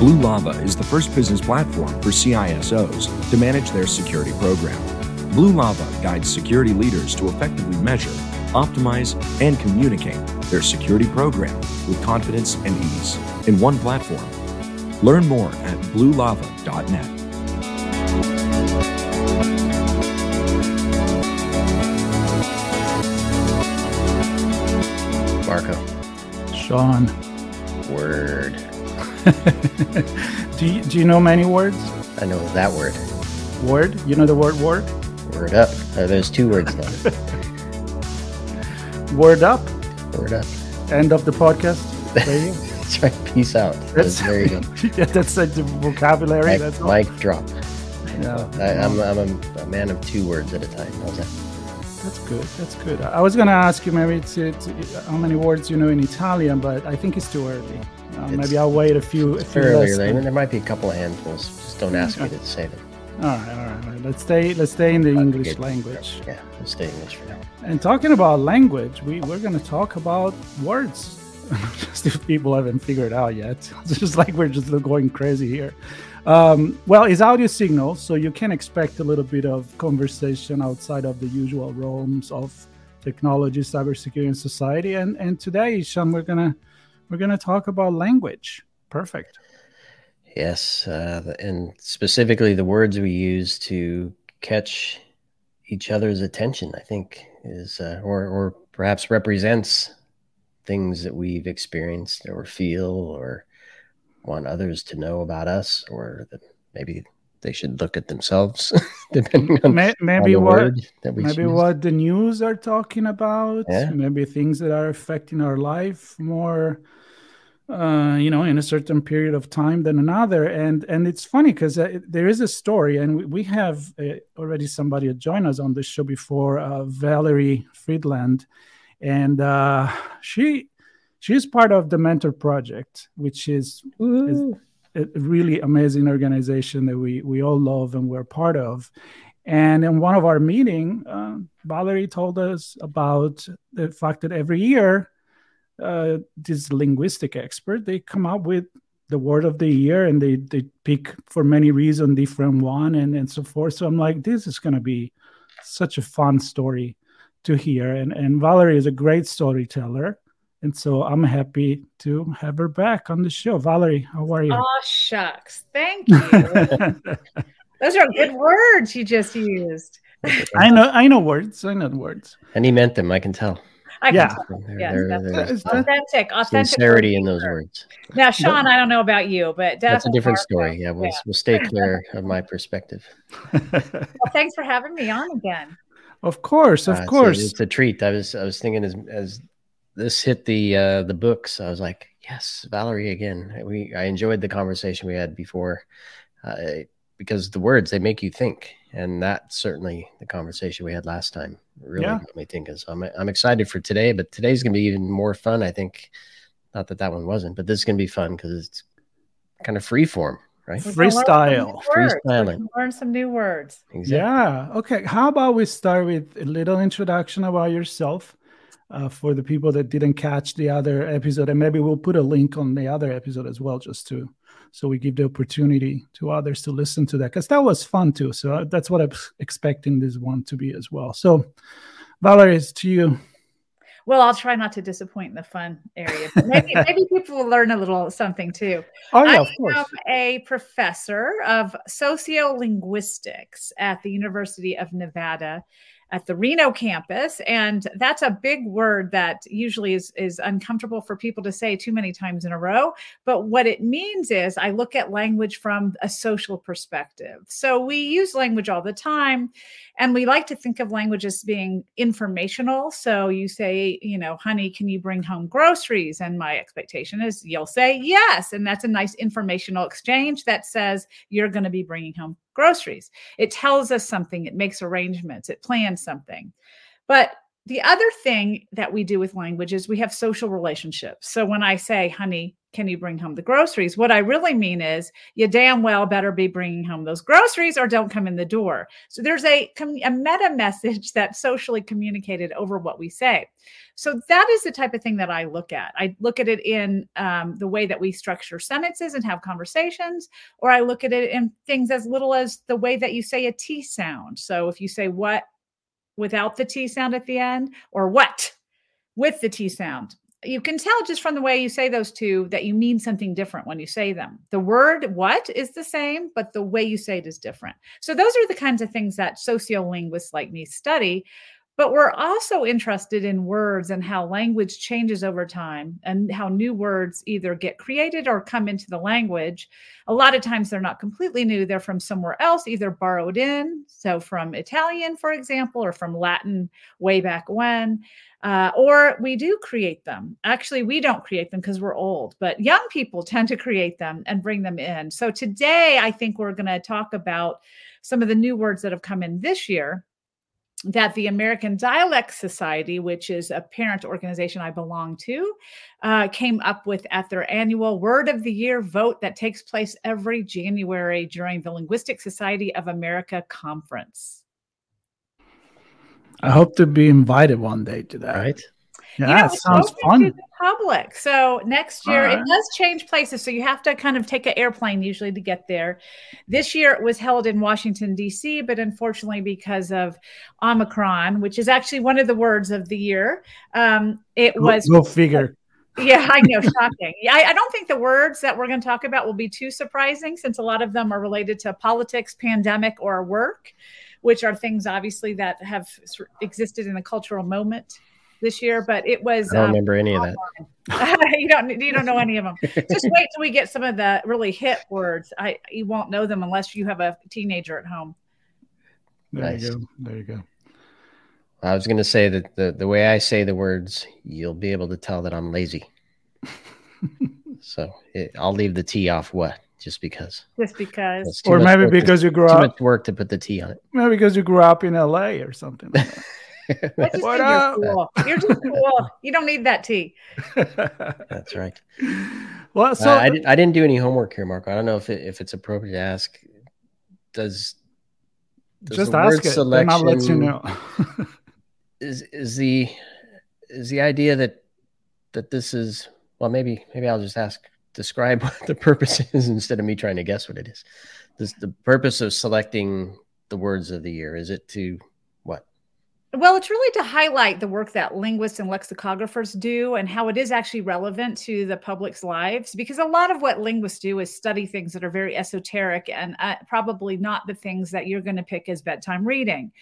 Blue Lava is the first business platform for CISOs to manage their security program. Blue Lava guides security leaders to effectively measure optimize, and communicate their security program with confidence and ease in one platform. Learn more at bluelava.net. Marco. Sean. Word. do, you, do you know many words? I know that word. Word? You know the word word? Word up. Oh, there's two words though. Word up. Word up. End of the podcast. that's right. Peace out. That's, that's very good. yeah, that's like the vocabulary. Mic, that's mic drop. Yeah. I, am I'm, I'm a, a, man of two words at a time. How's that? That's good. That's good. I was going to ask you maybe it's, it's, how many words you know in Italian, but I think it's too early. Uh, maybe I'll wait a few. A few earlier. There might be a couple of handfuls. Just don't ask okay. me to say them. All right, all right, all right. Let's stay. Let's stay in the English language. Yeah, let's stay English for now. And talking about language, we we're going to talk about words. just if people haven't figured out yet, it's just like we're just going crazy here. Um, well, it's audio signal, so you can expect a little bit of conversation outside of the usual realms of technology, cybersecurity, and society. And and today, Sean, we're gonna we're gonna talk about language. Perfect. Yes, uh, and specifically the words we use to catch each other's attention, I think, is uh, or or perhaps represents things that we've experienced or feel or want others to know about us, or that maybe they should look at themselves, depending on maybe on what maybe what the news are talking about, yeah. maybe things that are affecting our life more uh, you know, in a certain period of time than another. And and it's funny because uh, there is a story, and we, we have uh, already somebody joined us on the show before, uh, Valerie Fridland, and uh, she she's part of the Mentor Project, which is, is a really amazing organization that we we all love and we're part of. And in one of our meeting, uh, Valerie told us about the fact that every year uh, this linguistic expert they come up with the word of the year and they they pick for many reasons different one and and so forth. So i'm like this is going to be such a fun story to hear. And and valerie is a great storyteller and so i'm happy to have her back on the show valerie how are you oh shucks thank you those are good words you just used i know i know words i know words and he meant them i can tell I yeah. yes, authentic, authentic. Sincerity in those words. Now, Sean, I don't know about you, but that's a different story. Yeah, we'll, yeah. we'll stay clear of my perspective. well, thanks for having me on again. Of course, of uh, course. It's a, it's a, treat. I was I was thinking as as this hit the uh, the books, I was like, yes, Valerie again. We I enjoyed the conversation we had before. Uh, because the words they make you think and that's certainly the conversation we had last time really yeah. got me thinking. So I'm, I'm excited for today but today's gonna be even more fun i think. Not that that one wasn't but this is gonna be fun because it's kind of free form right? Freestyle freestyling. learn some new words. Exactly. yeah. Okay. How about we start with a little introduction about yourself uh, for the people that didn't catch the other episode and maybe we'll put a link on the other episode as well just to so we give the opportunity to others to listen to that because that was fun too so uh, that's what i'm expecting this one to be as well so valerie it's to you Well, I'll try not to disappoint in the fun area. Maybe maybe people will learn a little something too. Oh yeah, I of course. am a professor of sociolinguistics at the University of Nevada at the Reno campus. And that's a big word that usually is, is uncomfortable for people to say too many times in a row. But what it means is I look at language from a social perspective. So we use language all the time. And we like to think of language as being informational. So you say, you know, honey, can you bring home groceries? And my expectation is you'll say yes. And that's a nice informational exchange that says you're going to be bringing home groceries. It tells us something, it makes arrangements, it plans something. But the other thing that we do with language is we have social relationships. So when I say, honey, can you bring home the groceries? What I really mean is you damn well better be bringing home those groceries or don't come in the door. So there's a, a meta message that's socially communicated over what we say. So that is the type of thing that I look at. I look at it in um, the way that we structure sentences and have conversations, or I look at it in things as little as the way that you say a T sound. So if you say what without the T sound at the end, or what with the T sound you can tell just from the way you say those two that you mean something different when you say them. The word what is the same, but the way you say it is different. So, those are the kinds of things that sociolinguists like me study. But we're also interested in words and how language changes over time and how new words either get created or come into the language. A lot of times they're not completely new, they're from somewhere else, either borrowed in. So, from Italian, for example, or from Latin way back when uh, or we do create them. Actually, we don't create them because we're old, but young people tend to create them and bring them in. So today, I think we're going to talk about some of the new words that have come in this year that the American Dialect Society, which is a parent organization I belong to, uh, came up with at their annual Word of the Year vote that takes place every January during the Linguistic Society of America conference. I hope to be invited one day to that. Right. Yeah, You know, that sounds fun. to the public. So next year All it does change places. So you have to kind of take an airplane usually to get there. This year it was held in Washington D.C., but unfortunately because of Omicron, which is actually one of the words of the year, um, it Go- was Go figure. yeah, I know, shocking. Yeah, I, I don't think the words that we're going to talk about will be too surprising since a lot of them are related to politics, pandemic, or work, which are things obviously that have existed in the cultural moment this year. But it was I don't um, remember any of that. you don't you don't know any of them. Just wait till we get some of the really hit words. I you won't know them unless you have a teenager at home. There Nice. you go. There you go. I was going to say that the, the way I say the words, you'll be able to tell that I'm lazy. so it, I'll leave the T off what? Just because. Just because Or maybe work to- because you grew too up, much work to put the T on it. maybe because you grew up in LA or something. Like I just What think up? you're cool. You're just cool. You don't need that tea. That's right. well, so uh, I, did, I didn't do any homework here, Marco. I don't know if it, if it's appropriate to ask. Does, does just the ask word it, then I'll let you know. is is the is the idea that that this is well maybe maybe I'll just ask describe what the purpose is instead of me trying to guess what it is. This the purpose of selecting the words of the year is it to what? Well, it's really to highlight the work that linguists and lexicographers do and how it is actually relevant to the public's lives. Because a lot of what linguists do is study things that are very esoteric and uh, probably not the things that you're going to pick as bedtime reading.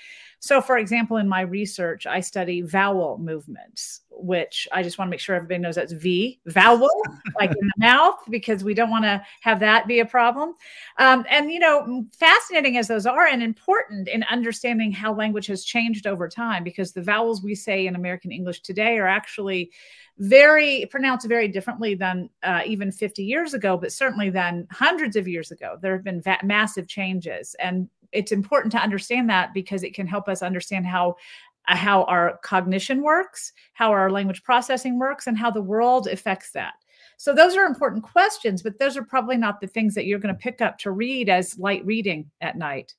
So, for example, in my research, I study vowel movements, which I just want to make sure everybody knows that's V, vowel, like in the mouth, because we don't want to have that be a problem. Um, and, you know, fascinating as those are and important in understanding how language has changed over time, because the vowels we say in American English today are actually very pronounced very differently than uh, even 50 years ago, but certainly than hundreds of years ago. There have been va- massive changes. And it's important to understand that because it can help us understand how uh, how our cognition works, how our language processing works, and how the world affects that. So those are important questions, but those are probably not the things that you're going to pick up to read as light reading at night.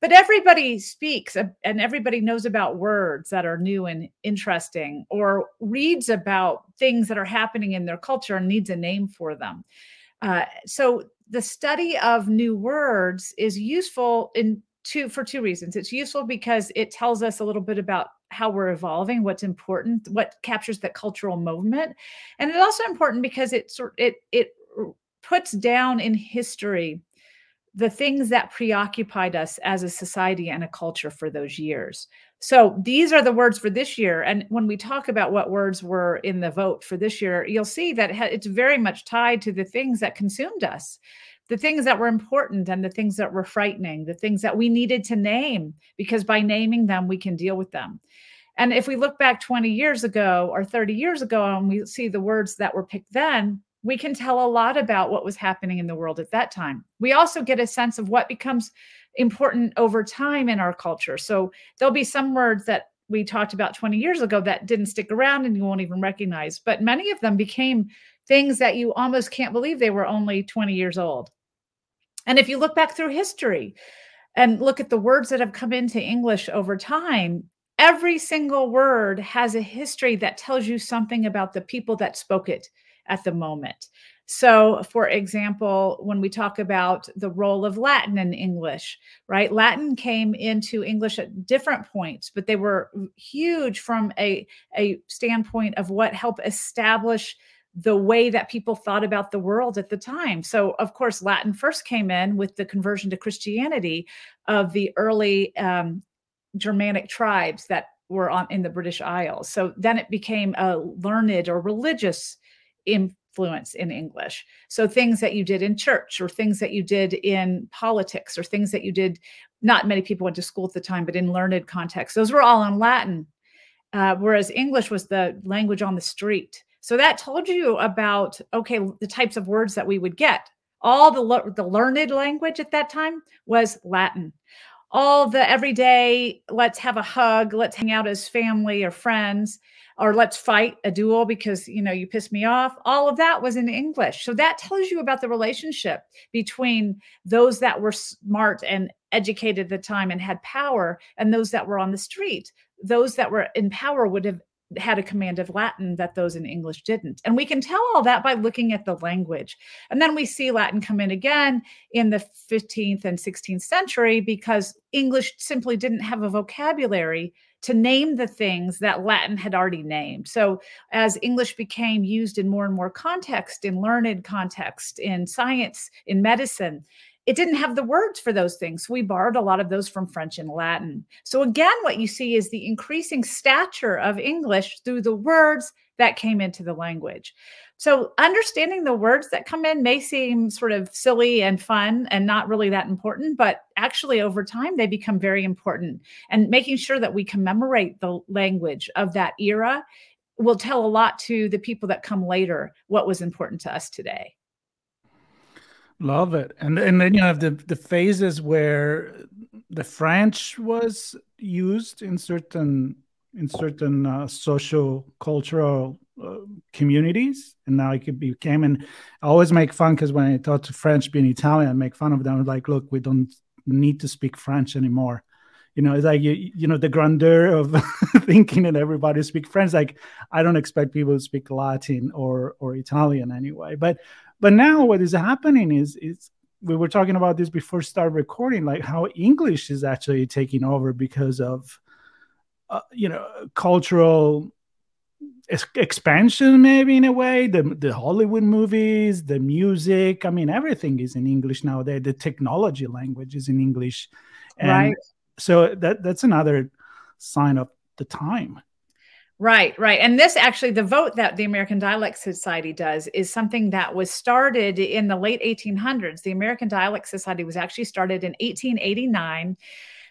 But everybody speaks and everybody knows about words that are new and interesting or reads about things that are happening in their culture and needs a name for them. Uh, so the study of new words is useful in two for two reasons. It's useful because it tells us a little bit about how we're evolving, what's important, what captures that cultural movement. And it's also important because it sort it it puts down in history the things that preoccupied us as a society and a culture for those years. So these are the words for this year. And when we talk about what words were in the vote for this year, you'll see that it's very much tied to the things that consumed us, the things that were important and the things that were frightening, the things that we needed to name, because by naming them, we can deal with them. And if we look back 20 years ago or 30 years ago and we see the words that were picked then, we can tell a lot about what was happening in the world at that time. We also get a sense of what becomes important over time in our culture. So there'll be some words that we talked about 20 years ago that didn't stick around and you won't even recognize, but many of them became things that you almost can't believe they were only 20 years old. And if you look back through history and look at the words that have come into English over time, every single word has a history that tells you something about the people that spoke it at the moment. So, for example, when we talk about the role of Latin in English, right? Latin came into English at different points, but they were huge from a, a standpoint of what helped establish the way that people thought about the world at the time. So, of course, Latin first came in with the conversion to Christianity of the early um, Germanic tribes that were on in the British Isles. So then it became a learned or religious influence in English. So things that you did in church or things that you did in politics or things that you did, not many people went to school at the time, but in learned contexts, those were all in Latin. Uh, whereas English was the language on the street. So that told you about, okay, the types of words that we would get. All the, the learned language at that time was Latin all the everyday let's have a hug let's hang out as family or friends or let's fight a duel because you know you pissed me off all of that was in english so that tells you about the relationship between those that were smart and educated at the time and had power and those that were on the street those that were in power would have had a command of Latin that those in English didn't. And we can tell all that by looking at the language. And then we see Latin come in again in the 15th and 16th century because English simply didn't have a vocabulary to name the things that Latin had already named. So as English became used in more and more context, in learned context, in science, in medicine, it didn't have the words for those things. We borrowed a lot of those from French and Latin. So again, what you see is the increasing stature of English through the words that came into the language. So understanding the words that come in may seem sort of silly and fun and not really that important, but actually over time they become very important. And making sure that we commemorate the language of that era will tell a lot to the people that come later what was important to us today. Love it. And and then you have the the phases where the French was used in certain in certain uh, social cultural uh, communities and now it became and i always make fun because when i to french being italian I make fun of them like look we don't need to speak french anymore. You know it's like you, you know the grandeur of thinking that everybody speak french like i don't expect people to speak latin or or italian anyway. But but now what is happening is is we were talking about this before start recording, like how English is actually taking over because of uh, you know cultural expansion maybe in a way the the hollywood movies the music i mean everything is in english nowadays the technology language is in english and right. so that that's another sign of the time Right, right. And this actually, the vote that the American Dialect Society does is something that was started in the late 1800s. The American Dialect Society was actually started in 1889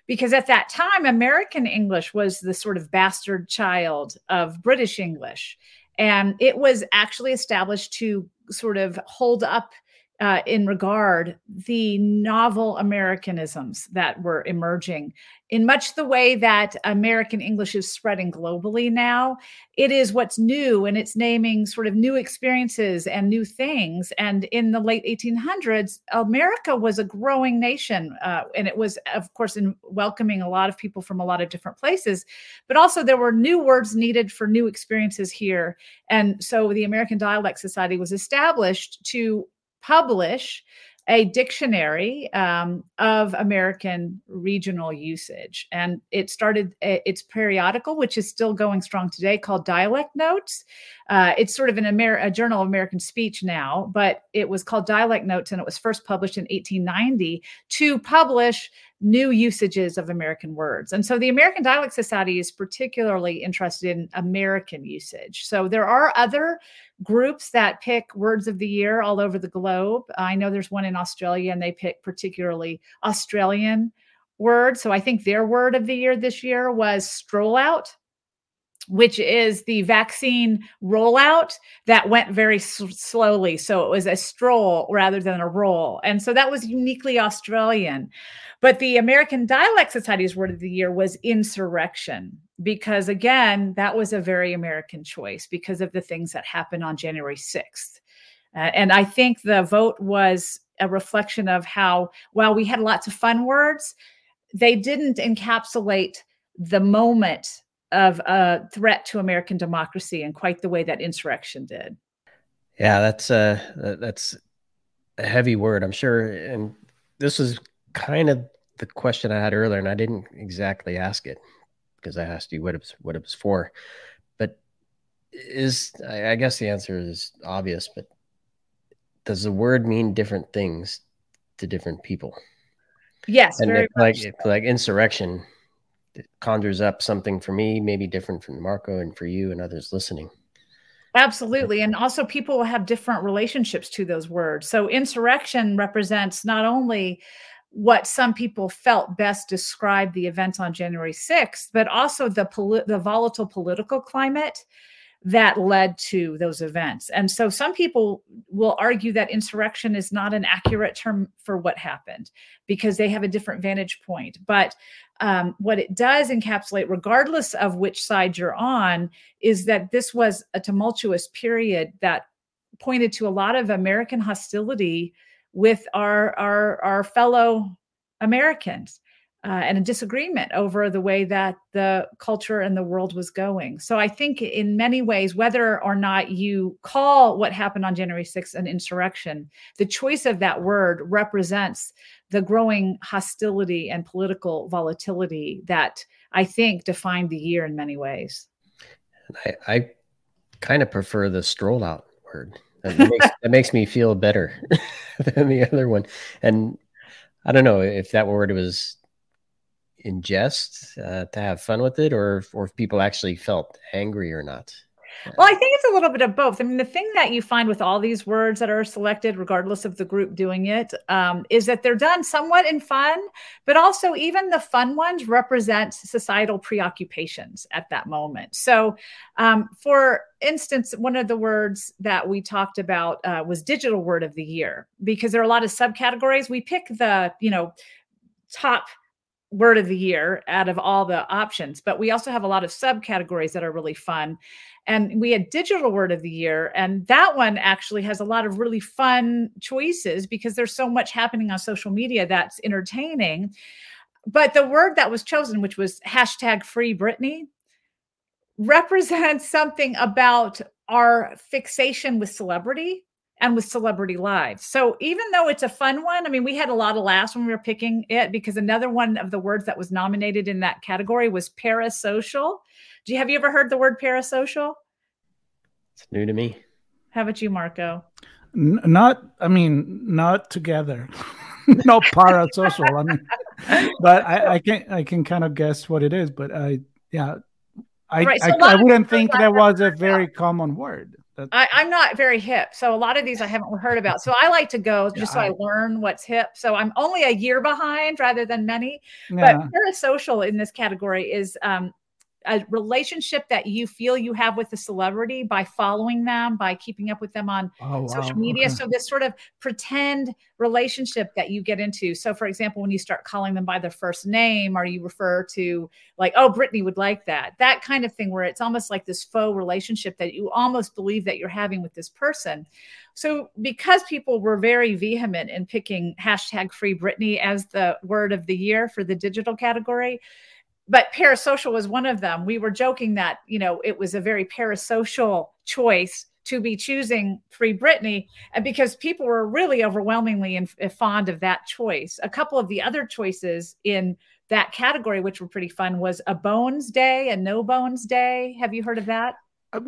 because at that time, American English was the sort of bastard child of British English. And it was actually established to sort of hold up uh, in regard the novel Americanisms that were emerging. In much the way that American English is spreading globally now, it is what's new and it's naming sort of new experiences and new things. And in the late 1800s, America was a growing nation. Uh, and it was, of course, in welcoming a lot of people from a lot of different places. But also, there were new words needed for new experiences here. And so the American Dialect Society was established to publish a dictionary um, of American regional usage. And it started its periodical, which is still going strong today, called Dialect Notes. Uh, it's sort of an Amer- a journal of American speech now, but it was called Dialect Notes and it was first published in 1890 to publish new usages of American words. And so the American Dialect Society is particularly interested in American usage. So there are other groups that pick words of the year all over the globe. I know there's one in Australia and they pick particularly Australian words. So I think their word of the year this year was stroll out which is the vaccine rollout that went very s- slowly. So it was a stroll rather than a roll. And so that was uniquely Australian. But the American Dialect Society's word of the year was insurrection, because again, that was a very American choice because of the things that happened on January 6th. Uh, and I think the vote was a reflection of how, while we had lots of fun words, they didn't encapsulate the moment of a threat to American democracy in quite the way that insurrection did. Yeah, that's uh that's a heavy word, I'm sure. And this was kind of the question I had earlier, and I didn't exactly ask it because I asked you what it was what it was for. But is I guess the answer is obvious, but does the word mean different things to different people? Yes, and like so. like insurrection conjures up something for me, maybe different from Marco and for you and others listening. Absolutely. And also, people will have different relationships to those words. So, insurrection represents not only what some people felt best described the events on January 6th, but also the, poli- the volatile political climate that led to those events. And so some people will argue that insurrection is not an accurate term for what happened because they have a different vantage point. But um, what it does encapsulate, regardless of which side you're on, is that this was a tumultuous period that pointed to a lot of American hostility with our our, our fellow Americans uh, and a disagreement over the way that the culture and the world was going. So I think in many ways, whether or not you call what happened on January 6th an insurrection, the choice of that word represents the growing hostility and political volatility that I think defined the year in many ways. I, I kind of prefer the stroll out word. That makes, that makes me feel better than the other one. And I don't know if that word was in jest uh, to have fun with it, or or if people actually felt angry or not. Well, I think it's a little bit of both. I mean, the thing that you find with all these words that are selected, regardless of the group doing it, um, is that they're done somewhat in fun, but also even the fun ones represent societal preoccupations at that moment. So, um, for instance, one of the words that we talked about uh, was digital word of the year because there are a lot of subcategories. We pick the, you know, top word of the year out of all the options but we also have a lot of subcategories that are really fun. And we had digital word of the year and that one actually has a lot of really fun choices because there's so much happening on social media that's entertaining. But the word that was chosen which was hashtag free britney represents something about our fixation with celebrity and with celebrity lives. So even though it's a fun one, I mean, we had a lot of laughs when we were picking it because another one of the words that was nominated in that category was parasocial. Do you have you ever heard the word parasocial? It's new to me. How about you, Marco? N- not, I mean, not together. no parasocial. I mean, but I, I can I can kind of guess what it is. But I, yeah, I right, so I, I wouldn't think that was a very common word. I, am not very hip, so a lot of these I haven't heard about. So I like to go just yeah, so I, I, learn what's hip. So I'm only a year behind rather than many. Yeah. But parasocial in this category is um, a relationship that you feel you have with a celebrity by following them, by keeping up with them on oh, social wow. media. Okay. So this sort of pretend relationship that you get into. So for example, when you start calling them by their first name or you refer to like, oh, Britney would like that, that kind of thing where it's almost like this faux relationship that you almost believe that you're having with this person. So because people were very vehement in picking hashtag free Britney as the word of the year for the digital category, but parasocial was one of them. We were joking that, you know, it was a very parasocial choice to be choosing Free Britney because people were really overwhelmingly in, in fond of that choice. A couple of the other choices in that category, which were pretty fun, was a Bones Day and No Bones Day. Have you heard of that?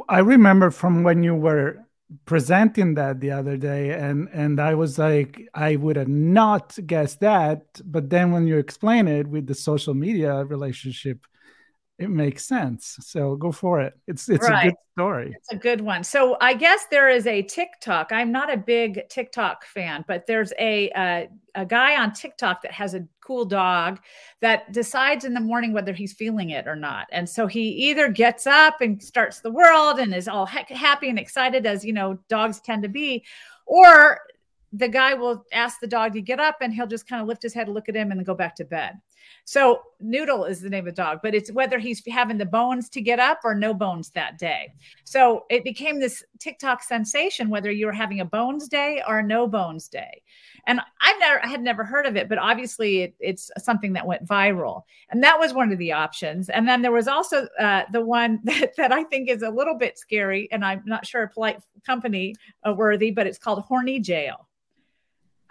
I remember from when you were presenting that the other day and and i was like i would have not guessed that. But then when you explain it with the social media relationship it makes sense. So go for it. It's it's right. a good story. It's a good one. So i guess there is a tiktok. I'm not a big tiktok fan but there's a uh, a guy on tiktok that has a cool dog that decides in the morning whether he's feeling it or not. And so he either gets up and starts the world and is all happy and excited as you know dogs tend to be or the guy will ask the dog to get up and he'll just kind of lift his head look at him and then go back to bed so Noodle is the name of the dog, but it's whether he's having the bones to get up or no bones that day. So it became this TikTok sensation whether you were having a bones day or a no bones day. And I've never I had never heard of it, but obviously it, it's something that went viral. And that was one of the options. And then there was also uh, the one that, that I think is a little bit scary, and I'm not sure polite company uh, worthy, but it's called Horny Jail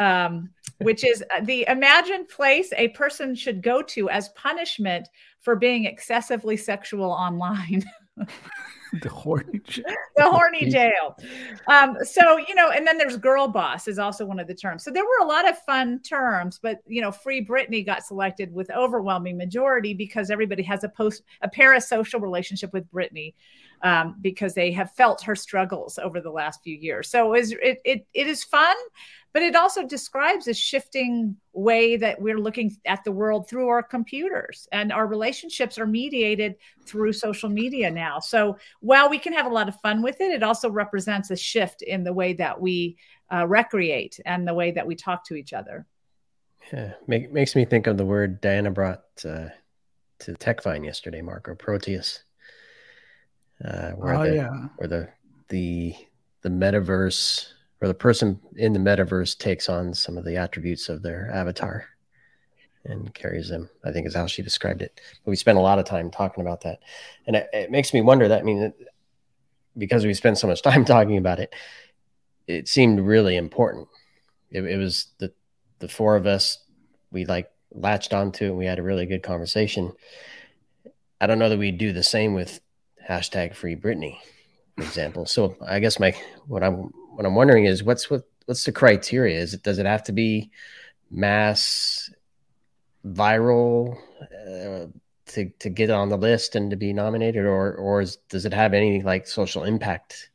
um, which is uh, the imagined place a person should go to as punishment for being excessively sexual online. the horny jail. the horny jail. Um, so you know, and then there's girl boss is also one of the terms. So there were a lot of fun terms, but you know, Free Britney got selected with overwhelming majority because everybody has a post a parasocial relationship with Britney um, because they have felt her struggles over the last few years. So it, it, it, it is fun, but it also describes a shifting way that we're looking at the world through our computers and our relationships are mediated through social media now. So while we can have a lot of fun with it, it also represents a shift in the way that we uh, recreate and the way that we talk to each other. Yeah, make, makes me think of the word Diana brought uh, to TechVine yesterday, Marco Proteus uh, where oh, the, yeah. where the the the metaverse or the person in the metaverse takes on some of the attributes of their avatar and carries them. I think is how she described it. But we spent a lot of time talking about that, and it, it makes me wonder. That I mean, because we spent so much time talking about it, it seemed really important. It, it was the the four of us. We like latched onto. And we had a really good conversation. I don't know that we'd do the same with hashtag free Britney, for example. So I guess my what I'm what I'm wondering is what's what what's the criteria? Is it does it have to be mass viral uh, to to get on the list and to be nominated, or or is, does it have any like social impact?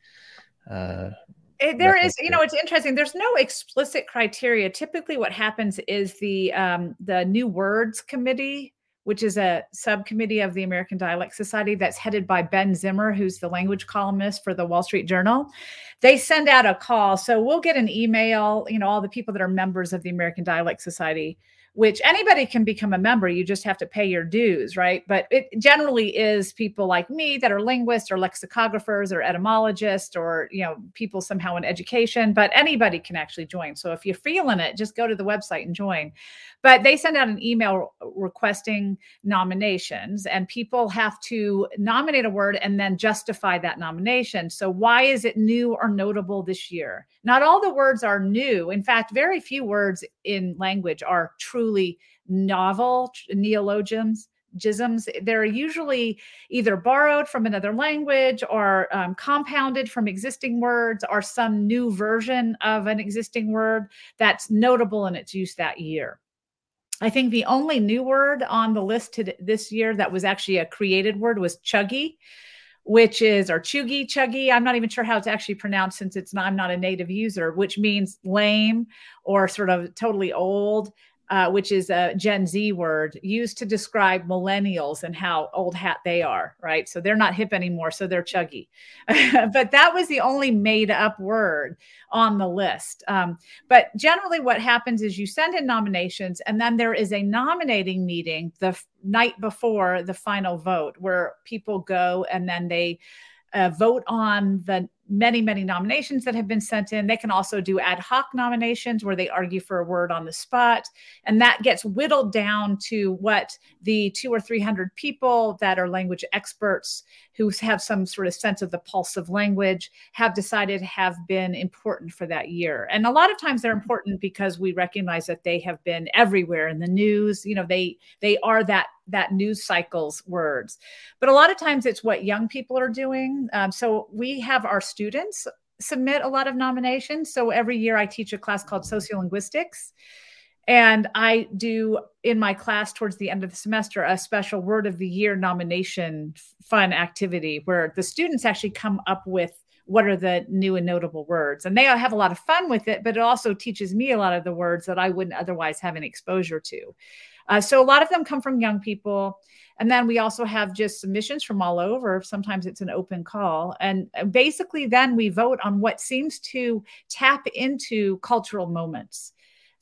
Uh, it, there is, you know, it's interesting. There's no explicit criteria. Typically, what happens is the um, the new words committee which is a subcommittee of the American Dialect Society that's headed by Ben Zimmer, who's the language columnist for the Wall Street Journal. They send out a call. So we'll get an email, you know, all the people that are members of the American Dialect Society which anybody can become a member. You just have to pay your dues, right? But it generally is people like me that are linguists or lexicographers or etymologists or, you know, people somehow in education, but anybody can actually join. So if you're feeling it, just go to the website and join. But they send out an email requesting nominations and people have to nominate a word and then justify that nomination. So why is it new or notable this year? Not all the words are new. In fact, very few words in language are truly novel neologisms jisms they're usually either borrowed from another language or um, compounded from existing words or some new version of an existing word that's notable in its use that year i think the only new word on the list to this year that was actually a created word was cheugy which is or cheugy cheugy. I'm not even sure how it's actually pronounced since it's not i'm not a native user which means lame or sort of totally old uh, which is a Gen Z word used to describe millennials and how old hat they are, right? So they're not hip anymore, so they're cheugy. but that was the only made up word on the list. Um, but generally, what happens is you send in nominations, and then there is a nominating meeting the f- night before the final vote where people go and then they uh, vote on the many, many nominations that have been sent in. They can also do ad hoc nominations where they argue for a word on the spot. And that gets whittled down to what the two or 300 people that are language experts who have some sort of sense of the pulse of language have decided have been important for that year. And a lot of times they're important because we recognize that they have been everywhere in the news. You know, they they are that that news cycle's words. But a lot of times it's what young people are doing. Um, so we have our students submit a lot of nominations. So every year I teach a class called sociolinguistics. And I do in my class towards the end of the semester a special word of the year nomination fun activity where the students actually come up with what are the new and notable words. And they have a lot of fun with it, but it also teaches me a lot of the words that I wouldn't otherwise have any exposure to. Uh, so a lot of them come from young people. And then we also have just submissions from all over. Sometimes it's an open call. And basically, then we vote on what seems to tap into cultural moments.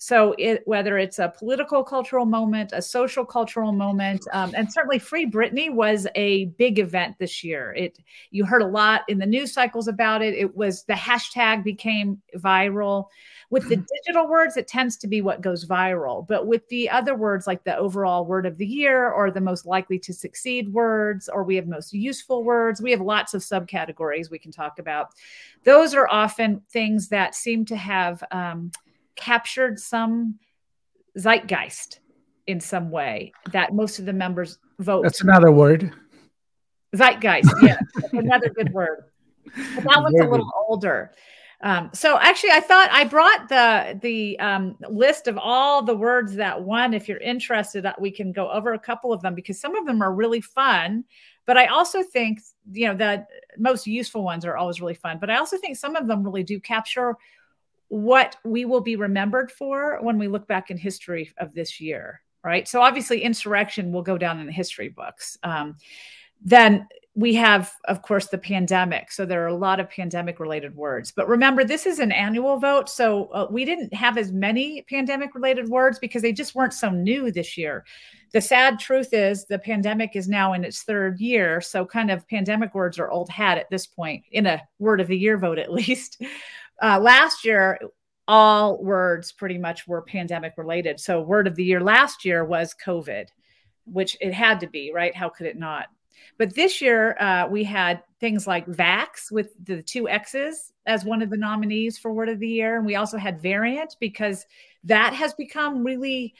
So, it, whether it's a political cultural moment, a social cultural moment, um, and certainly Free Britney was a big event this year. It you heard a lot in the news cycles about it. It was the hashtag became viral. With the digital words, it tends to be what goes viral. But with the other words, like the overall word of the year or the most likely to succeed words, or we have most useful words, we have lots of subcategories we can talk about. Those are often things that seem to have. Um, captured some zeitgeist in some way that most of the members vote. That's another word. Zeitgeist, yeah, another good word. But that one's a little older. Um, so actually, I thought I brought the the um, list of all the words that won. If you're interested, we can go over a couple of them because some of them are really fun. But I also think you know the most useful ones are always really fun. But I also think some of them really do capture what we will be remembered for when we look back in history of this year, right? So obviously, insurrection will go down in the history books. Um, then we have, of course, the pandemic. So there are a lot of pandemic related words. But remember, this is an annual vote. So uh, we didn't have as many pandemic related words because they just weren't so new this year. The sad truth is the pandemic is now in its third year. So kind of pandemic words are old hat at this point, in a word of the year vote at least. Uh, last year, all words pretty much were pandemic related. So, word of the year last year was COVID, which it had to be, right? How could it not? But this year, uh, we had things like vax with the two X's as one of the nominees for word of the year. And we also had variant because that has become really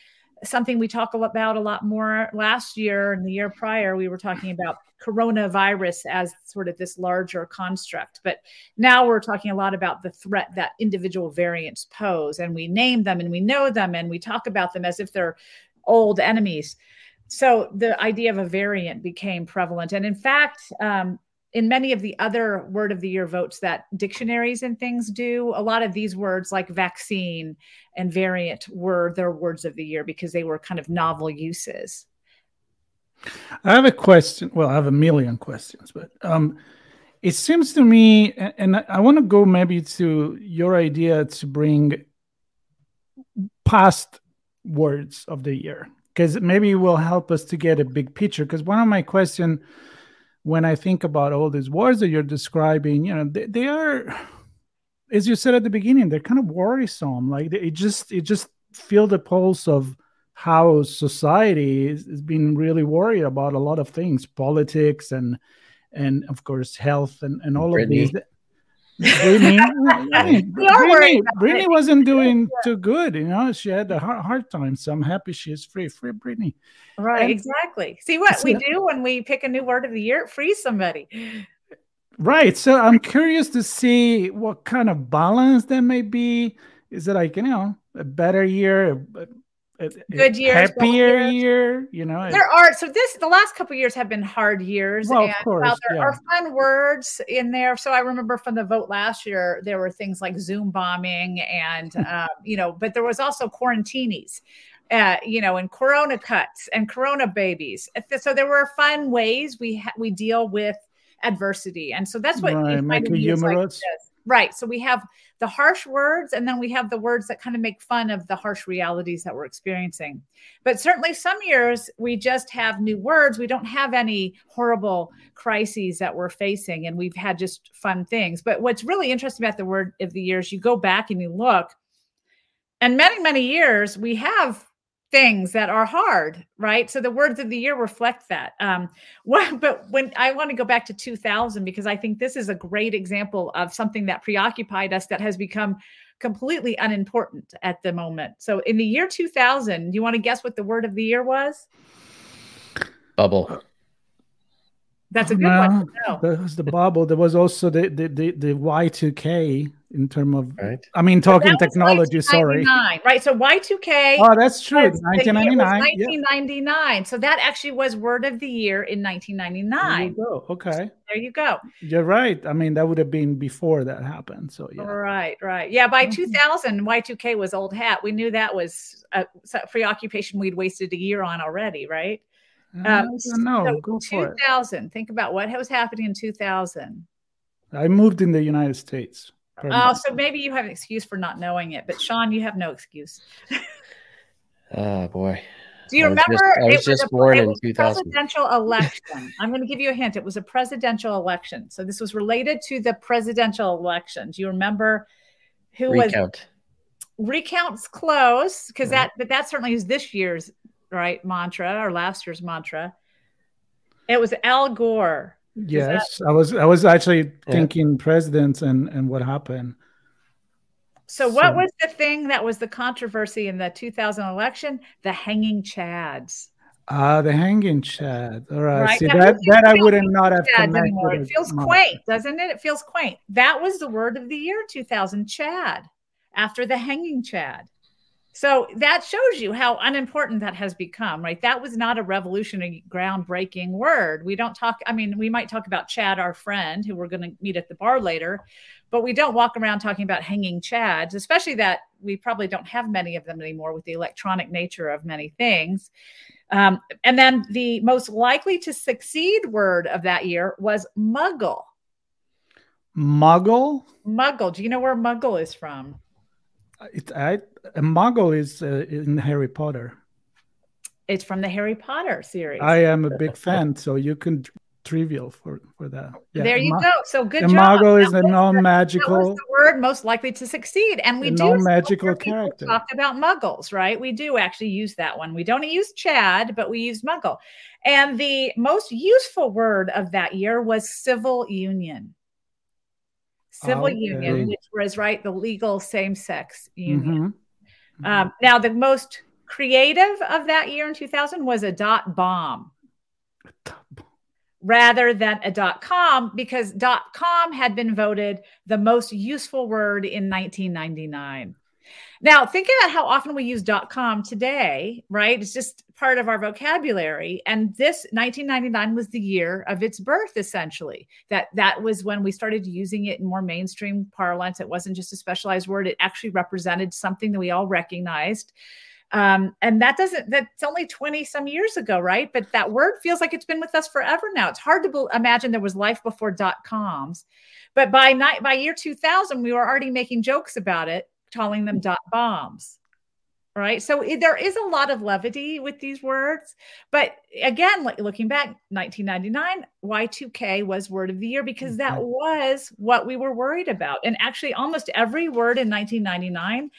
something we talk about a lot more last year and the year prior we were talking about coronavirus as sort of this larger construct. But now we're talking a lot about the threat that individual variants pose and we name them and we know them and we talk about them as if they're old enemies. So the idea of a variant became prevalent. And in fact um, in many of the other word of the year votes that dictionaries and things do, a lot of these words like vaccine and variant were their words of the year because they were kind of novel uses. I have a question. Well, I have a million questions, but um, it seems to me, and I want to go maybe to your idea to bring past words of the year because maybe it will help us to get a big picture. Because one of my questions when I think about all these wars that you're describing, you know, they, they are, as you said at the beginning, they're kind of worrisome. Like they, it just, it just feel the pulse of how society is, is being really worried about a lot of things, politics and, and of course health and, and all Britney. of these. Britney, Britney, Britney wasn't doing too good. You know, she had a hard, hard time. So I'm happy she is free. Free Britney. Right, and, exactly. See what so, we do when we pick a new word of the year? Free somebody. Right. So I'm curious to see what kind of balance that may be. Is it like, you know, a better year, good years, happier year. You know, there are so this the last couple years have been hard years, well, and course, while there yeah. are fun words in there. So I remember from the vote last year, there were things like Zoom bombing, and um, you know, but there was also quarantinis. Uh, you know, and Corona cuts and Corona babies. So there were fun ways we ha- we deal with adversity, and so that's what right, make it humorous. Like Right. So we have the harsh words, and then we have the words that kind of make fun of the harsh realities that we're experiencing. But certainly, some years we just have new words. We don't have any horrible crises that we're facing, and we've had just fun things. But what's really interesting about the word of the years, you go back and you look, and many, many years we have things that are hard, right? So the words of the year reflect that. Um, what, but when I want to go back to 2000 because I think this is a great example of something that preoccupied us that has become completely unimportant at the moment. So in the year 2000, do you want to guess what the word of the year was? Bubble. That's a good one. No. That was the bubble. There was also the the the, the Y2K in terms of Right. I mean talking That technology, sorry. 1999, Right. So Y2K. Oh, that's true. was- the year was 1999. Yeah. 1999. So that actually was word of the year in There 1999. you go. Okay. There you go. You're right. I mean, that would have been before that happened. So yeah. Right, right. Yeah, by Mhm. 2000, Y2K was old hat. We knew that was a a preoccupation we'd wasted a year on already, right? I Um, don't know. so Go for it. 2000. Think about what was happening in 2000. I moved in the United States. Oh, so maybe you have an excuse for not knowing it, but Sean, you have no excuse. Oh boy. Do you I was just- remember? I was it just a, born it in was a 2000. presidential election. I'm going to give you a hint. It was a presidential election. So this was related to the presidential election. Do you remember who was recounts close because Right. that but that certainly is this year's right mantra or last year's mantra it was al gore yes, I was. I was actually Yeah. thinking presidents and and what happened. so what So- was the thing that was the controversy in the 2000 election the hanging chads Ah, the hanging Chad. All right. Right, See that that that I would feels not have chads connected. anymore it it feels much. quaint doesn't it it feels quaint that was the word of the year 2000 chad after the hanging chad so that shows you how unimportant that has become, right? That was not a revolutionary, groundbreaking word. We don't talk, I mean, we might talk about Chad, our friend, who we're going to meet at the bar later, but we don't walk around talking about hanging Chads, especially that we probably don't have many of them anymore with the electronic nature of many things. Um, and then the most likely to succeed word of that year was muggle. Muggle. Muggle. Do you know where muggle is from? It, I, a Muggle is uh, in Harry Potter. It's from the Harry Potter series. I am a big fan, so you can trivial for for that. Yeah, there you go. So good A job. Muggle is That a was the- That non-magical. word most likely to succeed. And we do non-magical character. talk about muggles, right? We do actually use that one. We don't use Chad, but we use muggle. And the most useful word of that year was civil union. Civil Okay. union, which was right, the legal same-sex union. Mhm. Um, now, the most creative of that year in 2000 was a dot bomb rather than a dot com because dot com had been voted the most useful word in 1999. Now, think about how often we use com today, right? It's just part of our vocabulary. And this 1999 was the year of its birth, essentially. That that was when we started using it in more mainstream parlance. It wasn't just a specialized word, it actually represented something that we all recognized. Um, and that doesn't, that's only 20 some years ago, right? But that word feels like it's been with us forever now. It's hard to bel imagine there was life before dot coms. But by night, by year 2000, we were already making jokes about it, calling them dot bombs. Right. So i- there is a lot of levity with these words. But again, like looking back, 1999, Y2K was word of the year because that Mhm. was what we were worried about. And actually, almost every word in 1999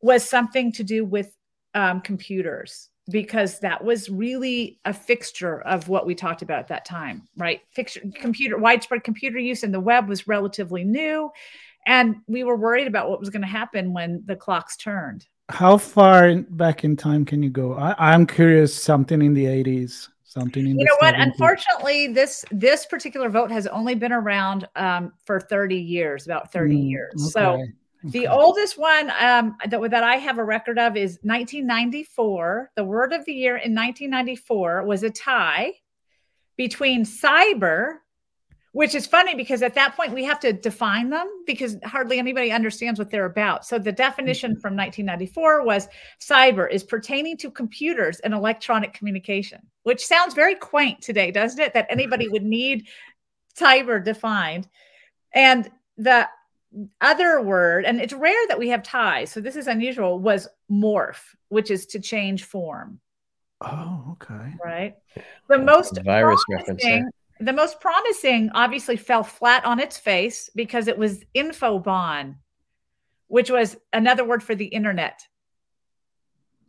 was something to do with um, computers because that was really a fixture of what we talked about at that time, right? Fixture, computer, widespread computer use and the web was relatively new, and we were worried about what was going to happen when the clocks turned. How far back in time can you go? I, I'm curious. Something in the 80s. Something in You know what? 70s. Unfortunately, this this particular vote has only been around um, for 30 years, about 30 Mm, years. So okay, The okay. oldest one um, that, that I have a record of is 1994. The word of the year in 1994 was a tie between cyber, which is funny because at that point we have to define them because hardly anybody understands what they're about. So the definition mm-hmm. from 1994 was cyber is pertaining to computers and electronic communication, which sounds very quaint today, doesn't it? That anybody would need cyber defined. And the other word, and it's rare that we have ties, so this is unusual, was morph, which is to change form. Oh, okay. Right. The most virus reference promising, the most promising obviously fell flat on its face because it was infobahn, which was another word for the internet.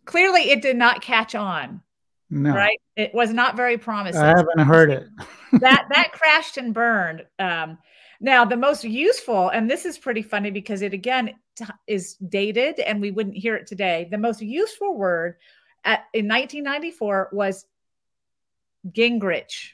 Clearly, it did not catch on. No, Right. It was not very promising. I haven't heard it. that that crashed and burned. Um, now, the most useful, and this is pretty funny because it again t- is dated, and we wouldn't hear it today. The most useful word at, in 1994 was Gingrich,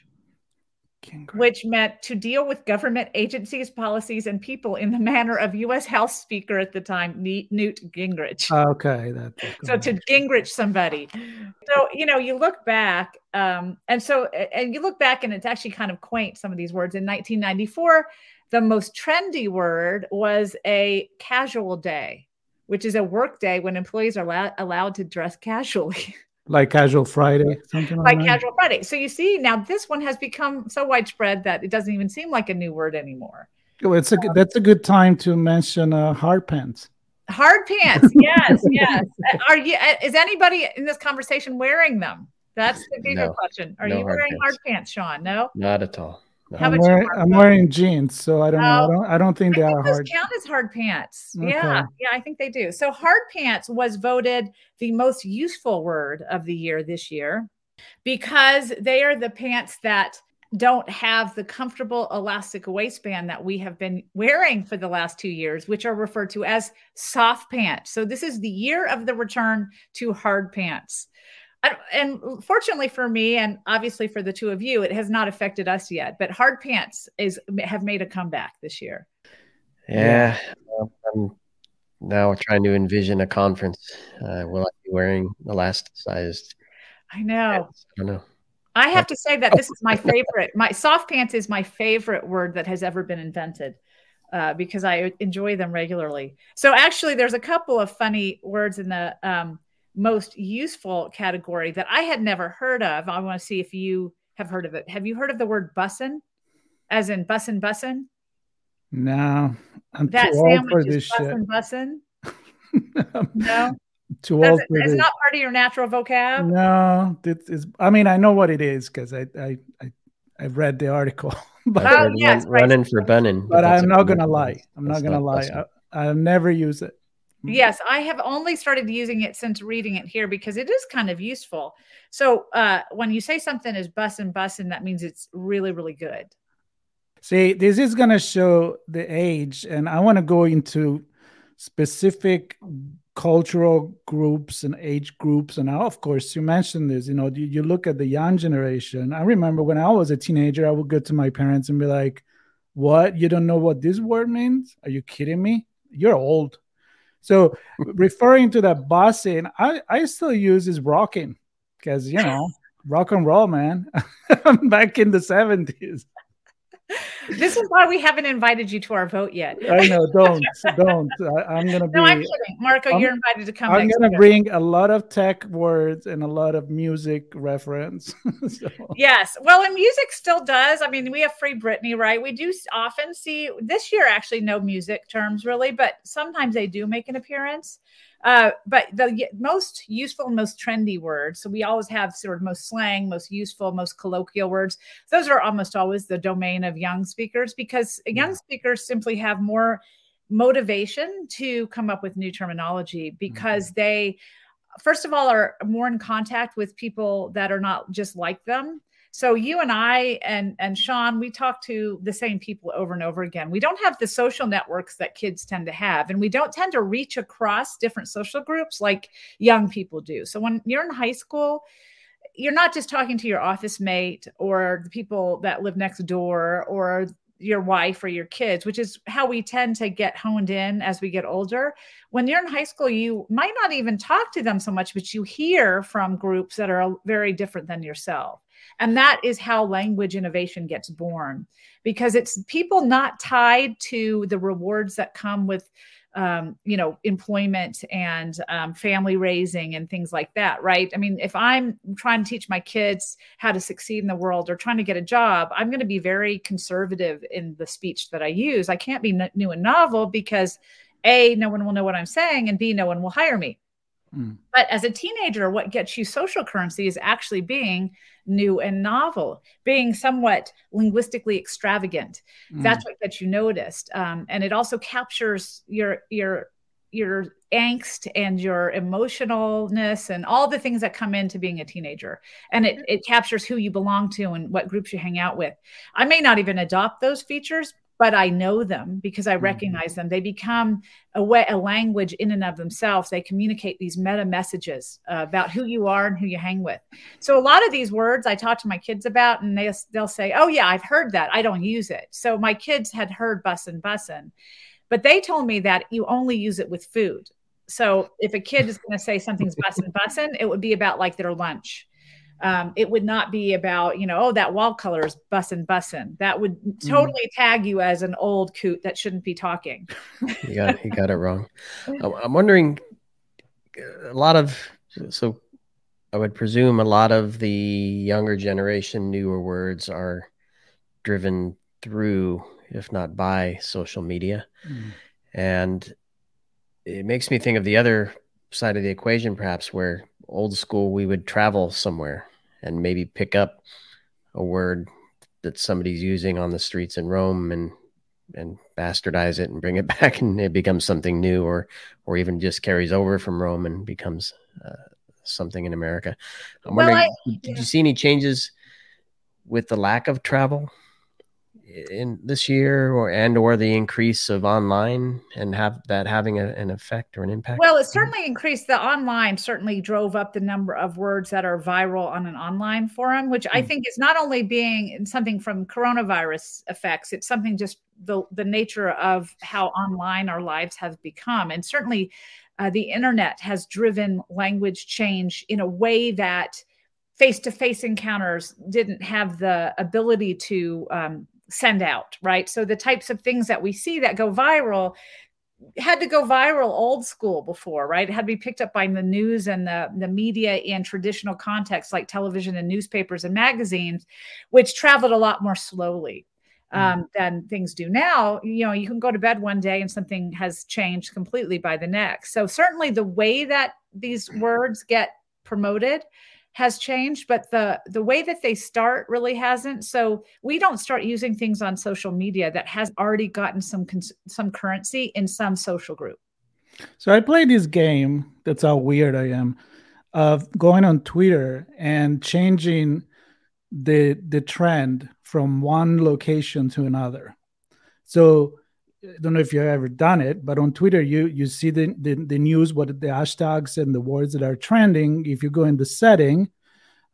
Which meant to deal with government agencies, policies, and people in the manner of U.S. House Speaker at the time, Newt Gingrich. Okay, that. so to Gingrich somebody. So you know, you look back, um, and so and you look back, and it's actually kind of quaint. Some of these words in 1994, the most trendy word was a casual day, which is a work day when employees are allow- allowed to dress casually, like casual Friday, something like, like that. casual Friday. So you see, now this one has become so widespread that it doesn't even seem like a new word anymore. Oh, it's a good- that's a good time to mention uh, hard pants. Hard pants, yes, yes. Are you? uh, Is anybody in this conversation wearing them? That's the bigger No. question. Are No you hard wearing pants. hard pants, Sean? No. Not at all. No. I'm wearing, I'm wearing jeans, so I don't know. I Oh. don't, I don't think I they think are hard. count as hard pants. Okay. Yeah, yeah, I think they do. So hard pants was voted the most useful word of the year this year because they are the pants that don't have the comfortable elastic waistband that we have been wearing for the last two years, which are referred to as soft pants. So this is the year of the return to hard pants. And- fortunately for me, and obviously for the two of you, it has not affected us yet. But hard pants is have made a comeback this year. Yeah, well, I'm now trying to envision a conference. Uh, will I be wearing elasticized? I know. pants? I know. I have to say that this is my favorite. My soft pants is my favorite word that has ever been invented uh, because I enjoy them regularly. So actually, there's a couple of funny words in the um, most useful category that I had never heard of. I want to see if you have heard of it. Have you heard of the word bussin? As in bussin' bussin'? No, I'm That too old for sandwich this is shit. bussin' bussin'? No, too That's- old for it's this. not part of your natural vocab. No, it is. I mean, I know what it is because I, I, I, I read the article, but Oh, yes, run- right. running for bunning. but I'm not gonna lie. I'm not gonna lie. I, I'll never use it. Yes, I have only started using it since reading it here because it is kind of useful. So uh, when you say something is bussin' bussin', that means it's really, really good. See, this is gonna show the age, and I want to go into specific cultural groups and age groups. And now, of course, you mentioned this. You know, you, you look at the young generation. I remember when I was a teenager, I would go to my parents and be like, "What? You don't know what this word means? Are you kidding me? You're old." So, referring to that bossing, I I still use is rocking because you know rock and roll, man. Back in the seventies. This is why we haven't invited you to our vote yet. I know. Don't, don't. I, I'm gonna be. No, I'm kidding. Marco, I'm- you're invited to come I'm gonna year. bring a lot of tech words and a lot of music reference. so, Yes. Well, and music still does. I mean, we have Free Britney, right? We do often see this year, actually, no music terms really, but sometimes they do make an appearance. Uh, but the most useful and most trendy words, so we always have sort of most slang, most useful, most colloquial words. Those are almost always the domain of young speakers because young Yeah. speakers simply have more motivation to come up with new terminology because they first of all are more in contact with people that are not just like them so you and i and and sean we talk to the same people over and over again we don't have the social networks that kids tend to have and we don't tend to reach across different social groups like young people do so when you're in high school you're not just talking to your office mate or the people that live next door or your wife or your kids, which is how we tend to get honed in as we get older. When you're in high school, you might not even talk to them so much, but you hear from groups that are very different than yourself. And that is how language innovation gets born because it's people not tied to the rewards that come with um, you know, employment and um, family raising and things like that, right? I mean, if I'm trying to teach my kids how to succeed in the world or trying to get a job, I'm going to be very conservative in the speech that I use. I can't be n- new and novel because A, no one will know what I'm saying, and B, no one will hire me. Mm. But as a teenager, what gets you social currency is actually being new and novel, being somewhat linguistically extravagant. Mm. That's what gets you noticed, um, and it also captures your your your angst and your emotionalness and all the things that come into being a teenager and it, it captures who you belong to and what groups you hang out with i may not even adopt those features but I know them because I mm-hmm. recognize them. They become a way, a language in and of themselves. They communicate these meta messages uh, about who you are and who you hang with. So a lot of these words I talk to my kids about, and they they'll say, "Oh yeah, I've heard that. I don't use it." So my kids had heard bussin' bussin', but they told me that you only use it with food. So if a kid is going to say something's bussin' bussin', it would be about like their lunch um, it would not be about you know oh that wall color is bussin' bussin'. That would mm. totally mm. tag you as an old coot that shouldn't be talking. you got you got it wrong. I'm wondering a lot of so I would presume a lot of the younger generation newer words are driven through, if not by, social media, mm. and it makes me think of the other side of the equation, perhaps where old school we would travel somewhere and maybe pick up a word that somebody's using on the streets in Rome and and bastardize it and bring it back and it becomes something new or or even just carries over from Rome and becomes uh, something in America. I'm well, wondering, I, did you see any changes with the lack of travel? In this year or and or the increase of online and have that having a, an effect or an impact well it certainly increased the online certainly drove up the number of words that are viral on an online forum which mm. i hmm. think is not only being something from coronavirus effects it's something just the the nature of how online our lives have become and certainly uh, the internet has driven language change in a way that face-to-face encounters didn't have the ability to um, send out, right? So the types of things that we see that go viral had to go viral old school before, right? It had to be picked up by the news and the, the media in traditional contexts like television and newspapers and magazines, which traveled a lot more slowly mm. um, than things do now. You know, you can go to bed one day and something has changed completely by the next. So certainly the way that these words get promoted has changed, but the the way that they start really hasn't. So we don't start using things on social media that has already gotten some some currency in some social group. So I play this game. That's how weird I am. Of going on Twitter and changing the the trend from one location to another. So I don't know if you've ever done it, but on Twitter, you you see the, the, the news, what the hashtags and the words that are trending. If you go in the setting,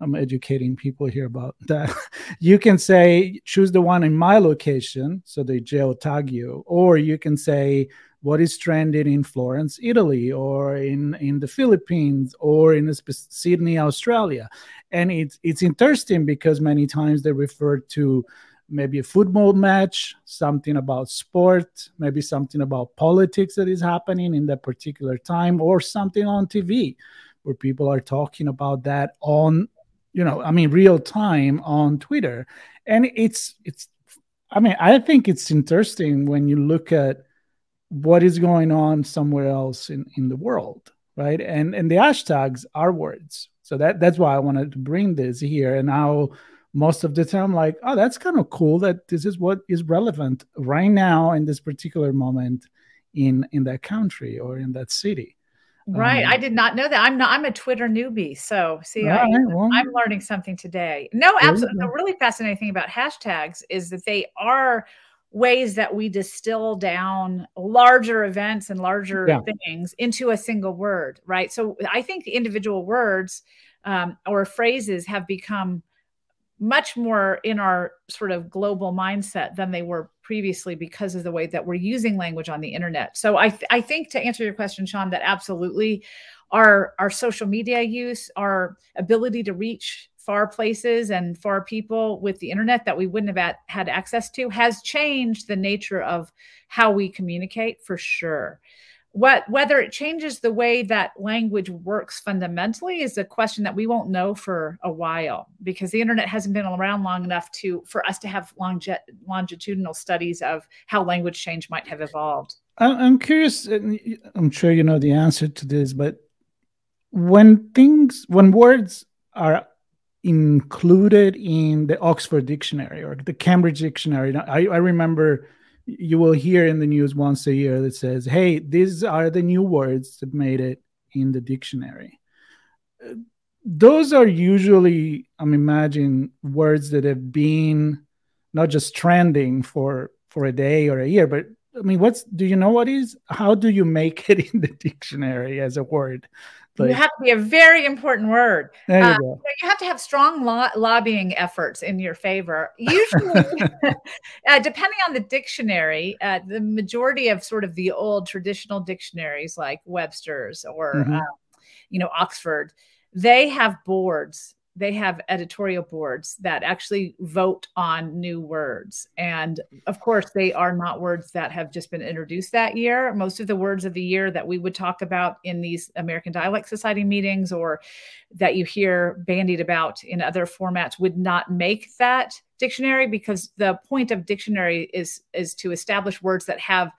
I'm educating people here about that. you can say choose the one in my location, so they geotag you, or you can say what is trending in Florence, Italy, or in in the Philippines, or in Sydney, Australia, and it's it's interesting because many times they refer to maybe a football match, something about sport, maybe something about politics that is happening in that particular time, or something on TV where people are talking about that on, you know, I mean, real time on Twitter. And it's, it's, I mean, I think it's interesting when you look at what is going on somewhere else in, in the world, right? And and the hashtags are words. So that that's why I wanted to bring this here. And now most of the time like oh that's kind of cool that this is what is relevant right now in this particular moment in in that country or in that city. Right um, i did not know that. I'm not i'm a twitter newbie so see I, well, i'm learning something today. No absolutely the really fascinating thing about hashtags is that they are ways that we distill down larger events and larger yeah. things into a single word right? So i think the individual words um, or phrases have become much more in our sort of global mindset than they were previously because of the way that we're using language on the internet. So I, th- I think to answer your question, Sean, that absolutely our our social media use, our ability to reach far places and far people with the internet that we wouldn't have had access to has changed the nature of how we communicate for sure what whether it changes the way that language works fundamentally is a question that we won't know for a while because the internet hasn't been around long enough to for us to have longe- longitudinal studies of how language change might have evolved. I'm curious i'm sure you know the answer to this but when things when words are included in the oxford dictionary or the cambridge dictionary i, I remember you will hear in the news once a year that says, "Hey, these are the new words that made it in the dictionary." Those are usually, I'm imagine, words that have been not just trending for for a day or a year, but I mean, what's do you know what is? How do you make it in the dictionary as a word? Like, you have to be a very important word. There you, uh, go. you have to have strong lo- lobbying efforts in your favor. Usually, uh, depending on the dictionary, uh, the majority of sort of the old traditional dictionaries like Webster's or, mm-hmm. Uh, you know, Oxford, they have boards they have editorial boards that actually vote on new words. And of course, they are not words that have just been introduced that year. Most of the words of the year that we would talk about in these American Dialect Society meetings or that you hear bandied about in other formats would not make that dictionary because the point of dictionary is is to establish words that have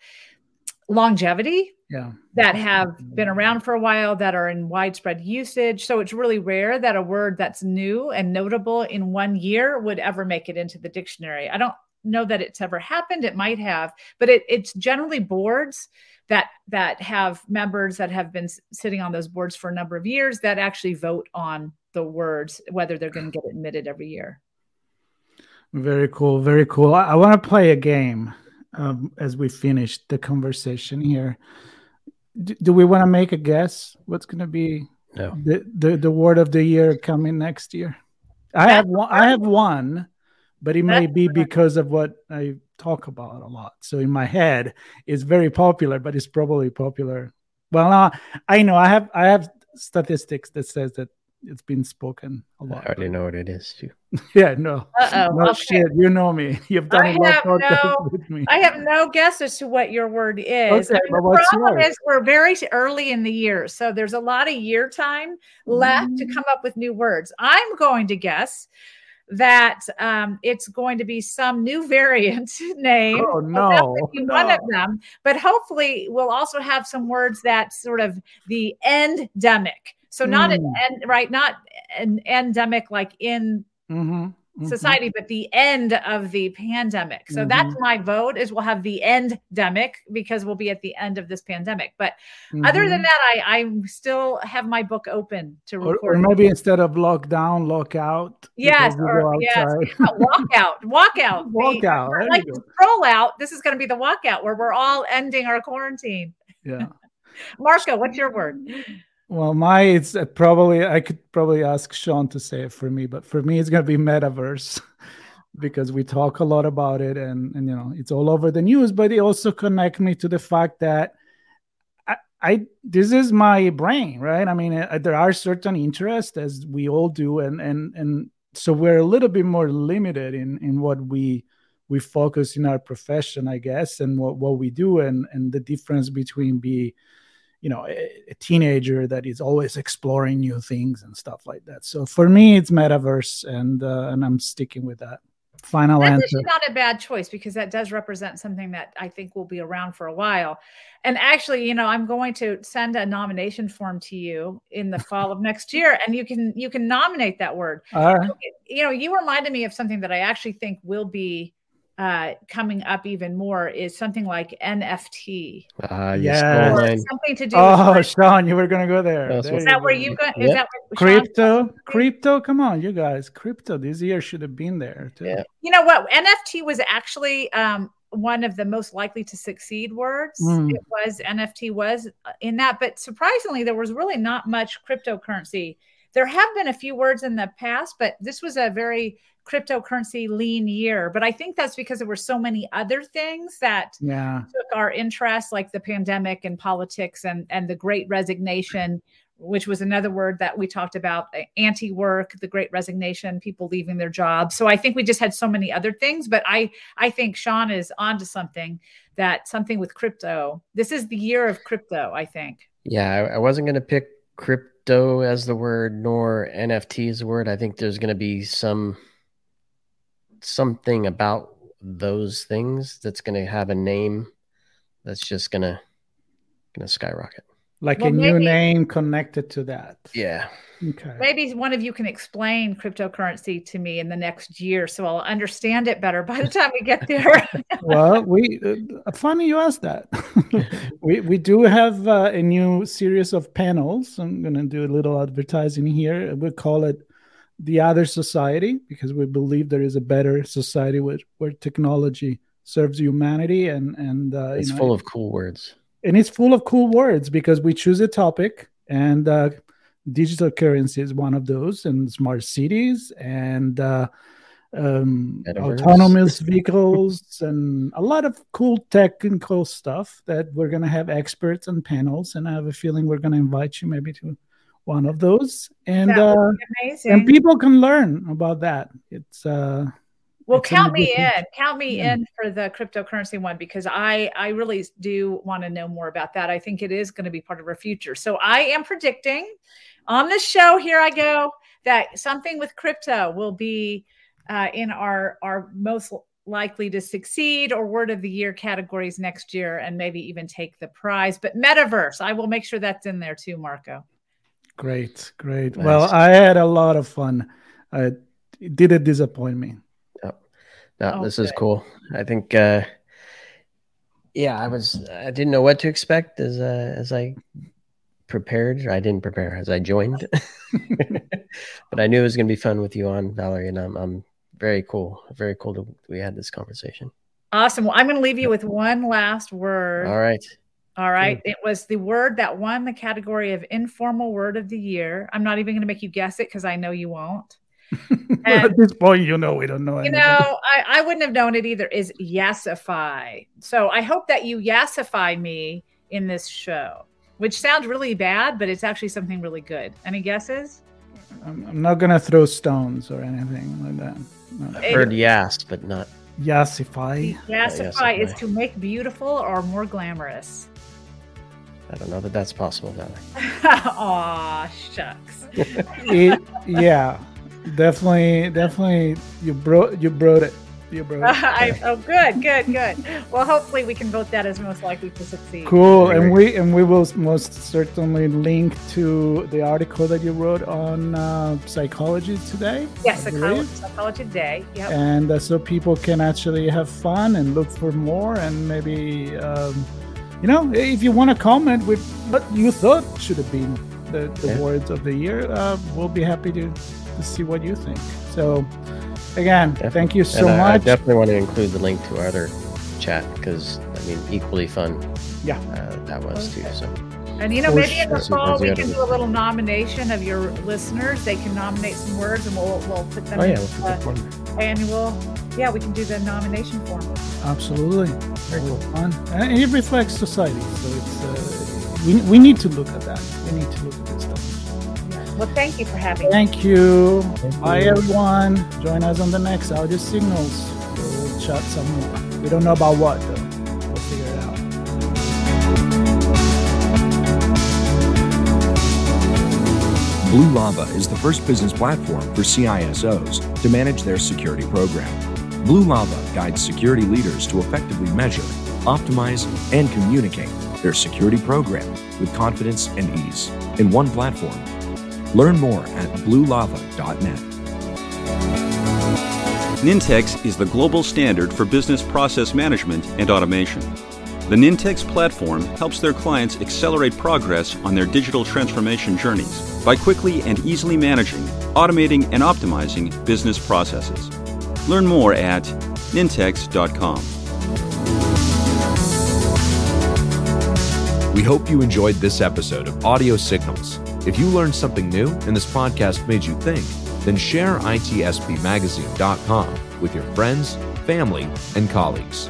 longevity yeah. that have been around for a while that are in widespread usage. So it's really rare that a word that's new and notable in one year would ever make it into the dictionary. I don't know that it's ever happened. It might have but it, it's generally boards that that have members that have been sitting on those boards for a number of years that actually vote on the words whether they're going to get admitted every year. Very cool very cool. I, I want to play a game um, as we finish the conversation here. D- do we want to make a guess? What's going to be no. the, the the word of the year coming next year? I have one. I have one, but it may be because of what I talk about a lot. So in my head, it's very popular, but it's probably popular. Well, uh, I know I have I have statistics that says that it's been spoken a lot. I already know what it is too. yeah, no. Uh-oh. No okay. shit. You know me. You've done I a lot of no, with me. I have no guess as to what your word is. Okay, I the problem yours? is we're very early in the year. So there's a lot of year time left mm. to come up with new words. I'm going to guess that um, it's going to be some new variant name. Oh no, no. one of them. But hopefully, we'll also have some words that sort of the endemic so not mm. an end, right, not an endemic like in mm-hmm. Mm-hmm. society, but the end of the pandemic. So mm-hmm. that's my vote is we'll have the endemic because we'll be at the end of this pandemic. But other than Mm-hmm. that, I I still have my book open to record. or maybe instead of lockdown, lockout. Yes, or yes, yeah, walk out, walk out, Walk out, Like go. stroll out. This is going to be the walkout where we're all ending our quarantine. Yeah. Marco, what's your word? Well, my it's uh, probably I could probably ask Sean to say it for me, but for me it's gonna be metaverse because we talk a lot about it and and you know it's all over the news. But it also connect me to the fact that I, I this is my brain, right? I mean, uh, there are certain interests as we all do, and and and so we're a little bit more limited in in what we we focus in our profession, I guess, and what what we do, and and the difference between be you know a, a, teenager that is always exploring new things and stuff like that so for me it's metaverse and uh, and i'm sticking with that final That's answer not a bad choice because that does represent something that I think will be around for a while. And actually, you know, I'm going to send a nomination form to you in the fall of next year, and you can you can nominate that word. All right. You know, you reminded me of something that I actually think will be uh, coming up even more is something like NFT. Ah, Yes. yes. Or something to do. oh with sean you were gonna go there, That's There what- is you that where you got? Is Yep. that what Sean- crypto crypto come on you guys crypto this year should have been there too. Yeah. You know what? NFT was actually um, one of the most likely to succeed words. Mm. It was NFT was uh, in that, but surprisingly, there was really not much cryptocurrency. There have been a few words in the past, but this was a very cryptocurrency lean year. But I think that's because there were so many other things that yeah took our interest, like the pandemic and politics and and the Great Resignation, which was another word that we talked about anti work, the great resignation, people leaving their jobs. So I think we just had so many other things, but I, I think Sean is onto something that something with crypto. This is the year of crypto, I think. Yeah, I, I wasn't going to pick crypto as the word nor NFT as the word. I think there's going to be some something about those things that's going to have a name that's just going to going to skyrocket like well, a new name connected to that. Yeah. Okay. Maybe one of you can explain cryptocurrency to me in the next year, so I'll understand it better by the time we get there. well, we uh, funny you asked that. we we do have uh, a new series of panels. I'm going to do a little advertising here. We call it the Other Society because we believe there is a better society where where technology serves humanity and and uh, it's you know, full of cool words. And it's full of cool words because we choose a topic and uh, digital currency is one of those and smart cities and uh, um, autonomous vehicles and a lot of cool technical stuff that we're going to have experts and panels and i have a feeling we're going to invite you maybe to one of those and uh, and people can learn about that it's uh well, count me in. Count me yeah. in for the cryptocurrency one because I I really do want to know more about that. I think it is going to be part of our future. So I am predicting on the show. Here I go. That something with crypto will be uh, in our our most likely to succeed or word of the year categories next year, and maybe even take the prize. But metaverse, I will make sure that's in there too, Marco. Great, great. Nice. Well, I had a lot of fun. Uh, it didn't disappoint me. No, oh, this is cool. I think, uh, yeah, I was, I didn't know what to expect as, uh, as I prepared. I didn't prepare as I joined, but I knew it was going to be fun with you on Valerie, and I'm, I'm very cool. Very cool that we had this conversation. Awesome. Well, I'm going to leave you with one last word. All right. All right. Mm. It was the word that won the category of informal word of the year. I'm not even going to make you guess it because I know you won't. At this point, you know we don't know. Anything. You know, I, I wouldn't have known it either. Is yassify. So I hope that you yassify me in this show, which sounds really bad, but it's actually something really good. Any guesses? I'm, I'm not gonna throw stones or anything like that. No. I've heard yes, but not yassify. Yassify yeah, is to make beautiful or more glamorous. I don't know that that's possible, Valerie. Aw, shucks. it, yeah, definitely, definitely, you brought you brought it. You brought it. I, oh, good, good, good. Well, hopefully, we can vote that as most likely to succeed. Cool, and we and we will most certainly link to the article that you wrote on uh, Psychology Today. Yes, Psychology, Psychology Today. Yep. And uh, so people can actually have fun and look for more, and maybe. Um, you know, if you want to comment with what you thought should have been the, the yeah. words of the year, uh, we'll be happy to to see what you think. So, again, definitely. thank you so I, much. I definitely want to include the link to our other chat because I mean, equally fun. Yeah, uh, that was too. So. And you know, maybe in the fall we can do a little nomination of your listeners. They can nominate some words, and we'll we'll put them oh, yeah, in we'll the annual. Yeah, we can do the nomination form. Absolutely, very cool. fun, and it reflects society. So it's uh, we we need to look at that. We need to look at this stuff. Well, thank you for having thank me. You. Thank you. Bye, everyone. Join us on the next audio signals. We'll chat some more. We don't know about what, though. Blue Lava is the first business platform for CISOs to manage their security program. Blue Lava guides security leaders to effectively measure, optimize, and communicate their security program with confidence and ease in one platform Learn more at bluelava.net. Nintex is the global standard for business process management and automation. The Nintex platform helps their clients accelerate progress on their digital transformation journeys by quickly and easily managing, automating, and optimizing business processes. Learn more at nintex.com. We hope you enjoyed this episode of Audio Signals. If you learned something new and this podcast made you think, then share itspmagazine.com with your friends, family, and colleagues.